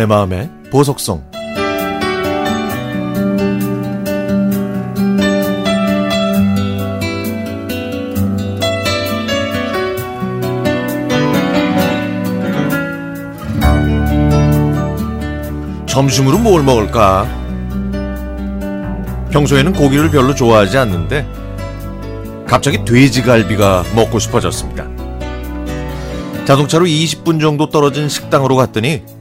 내 마음의 보석성 점심으로 뭘 먹을까? 평소에는 고기를 별로 좋아하지 않는데 갑자기 돼지갈비가 먹고 싶어졌습니다. 자동차로 20분 정도 떨어진 식당으로 갔더니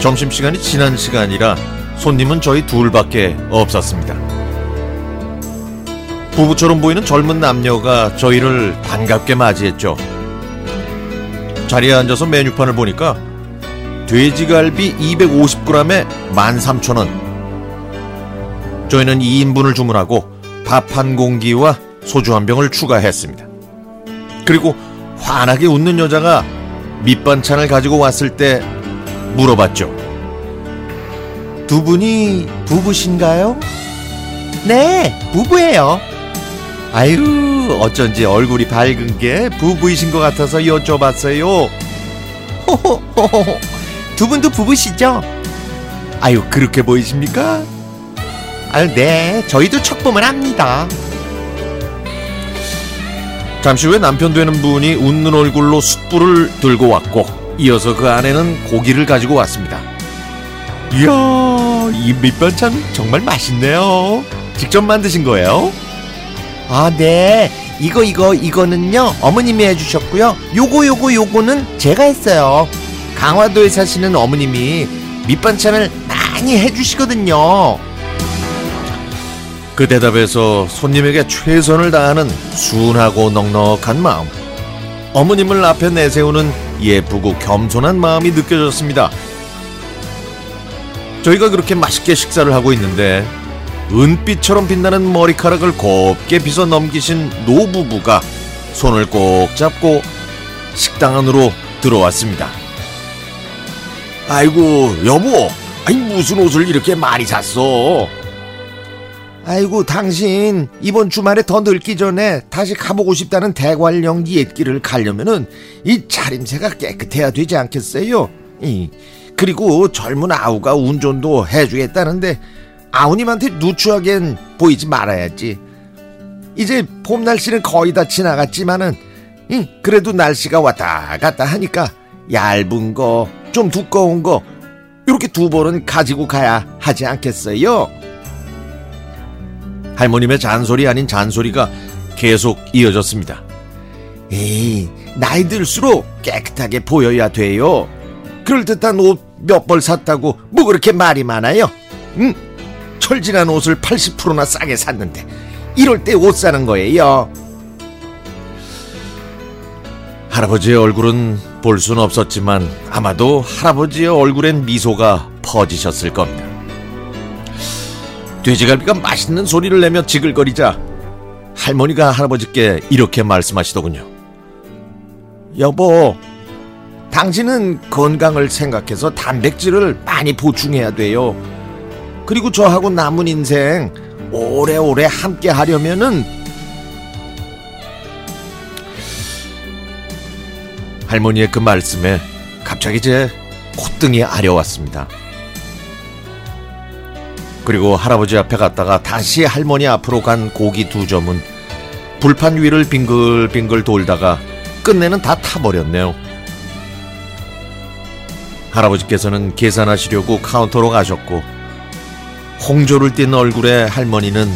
점심시간이 지난 시간이라 손님은 저희 둘밖에 없었습니다. 부부처럼 보이는 젊은 남녀가 저희를 반갑게 맞이했죠. 자리에 앉아서 메뉴판을 보니까 돼지갈비 250g에 13,000원. 저희는 2인분을 주문하고 밥 한 공기와 소주 한 병을 추가했습니다. 그리고 환하게 웃는 여자가 밑반찬을 가지고 왔을 때 물어봤죠. 두 분이 부부신가요? 네, 부부예요. 아유, 어쩐지 얼굴이 밝은 게 부부이신 것 같아서 여쭤봤어요. 호호호호. 두 분도 부부시죠? 아유, 그렇게 보이십니까? 아유, 네. 저희도 척봄을 합니다. 잠시 후에 남편 되는 분이 웃는 얼굴로 숯불을 들고 왔고, 이어서 그 안에는 고기를 가지고 왔습니다. 이야, 이 밑반찬 정말 맛있네요. 직접 만드신 거예요? 아, 네. 이거, 이거, 이거는요, 어머님이 해 주셨고요. 요거, 요거, 요거는 제가 했어요. 강화도에 사시는 어머님이 밑반찬을 많이 해 주시거든요. 그 대답에서 손님에게 최선을 다하는 순하고 넉넉한 마음. 어머님을 앞에 내세우는 예쁘고 겸손한 마음이 느껴졌습니다. 저희가 그렇게 맛있게 식사를 하고 있는데 은빛처럼 빛나는 머리카락을 곱게 빗어 넘기신 노부부가 손을 꼭 잡고 식당 안으로 들어왔습니다. 아이고 여보 아니 무슨 옷을 이렇게 많이 샀어 아이고 당신 이번 주말에 더 늙기 전에 다시 가보고 싶다는 대관령 옛길을 가려면은 이 차림새가 깨끗해야 되지 않겠어요 이 그리고 젊은 아우가 운전도 해주겠다는데 아우님한테 누추하겐 보이지 말아야지 이제 봄 날씨는 거의 다 지나갔지만은 이 그래도 날씨가 왔다 갔다 하니까 얇은 거, 좀 두꺼운 거, 이렇게 두 벌은 가지고 가야 하지 않겠어요? 할머님의 잔소리 아닌 잔소리가 계속 이어졌습니다. 에이, 나이 들수록 깨끗하게 보여야 돼요. 그럴듯한 옷 몇 벌 샀다고 뭐 그렇게 말이 많아요? 응? 철진한 옷을 80%나 싸게 샀는데 이럴 때 옷 사는 거예요. 할아버지의 얼굴은 볼 수는 없었지만 아마도 할아버지의 얼굴엔 미소가 퍼지셨을 겁니다. 돼지갈비가 맛있는 소리를 내며 지글거리자 할머니가 할아버지께 이렇게 말씀하시더군요. 여보, 당신은 건강을 생각해서 단백질을 많이 보충해야 돼요. 그리고 저하고 남은 인생 오래오래 함께 하려면은 할머니의 그 말씀에 갑자기 제 콧등이 아려왔습니다. 그리고 할아버지 앞에 갔다가 다시 할머니 앞으로 간 고기 두 점은 불판 위를 빙글빙글 돌다가 끝내는 다 타버렸네요. 할아버지께서는 계산하시려고 카운터로 가셨고 홍조를 띤 얼굴에 할머니는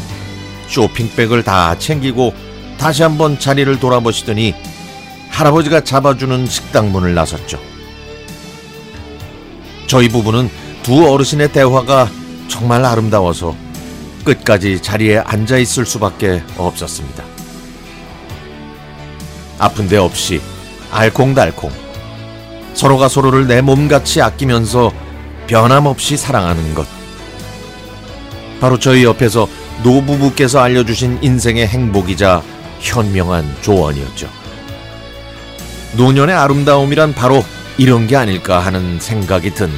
쇼핑백을 다 챙기고 다시 한번 자리를 돌아보시더니 할아버지가 잡아주는 식당 문을 나섰죠. 저희 부부는 두 어르신의 대화가 정말 아름다워서 끝까지 자리에 앉아 있을 수밖에 없었습니다. 아픈 데 없이 알콩달콩 서로가 서로를 내 몸같이 아끼면서 변함없이 사랑하는 것. 바로 저희 옆에서 노부부께서 알려주신 인생의 행복이자 현명한 조언이었죠. 노년의 아름다움이란 바로 이런 게 아닐까 하는 생각이 든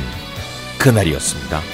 그날이었습니다.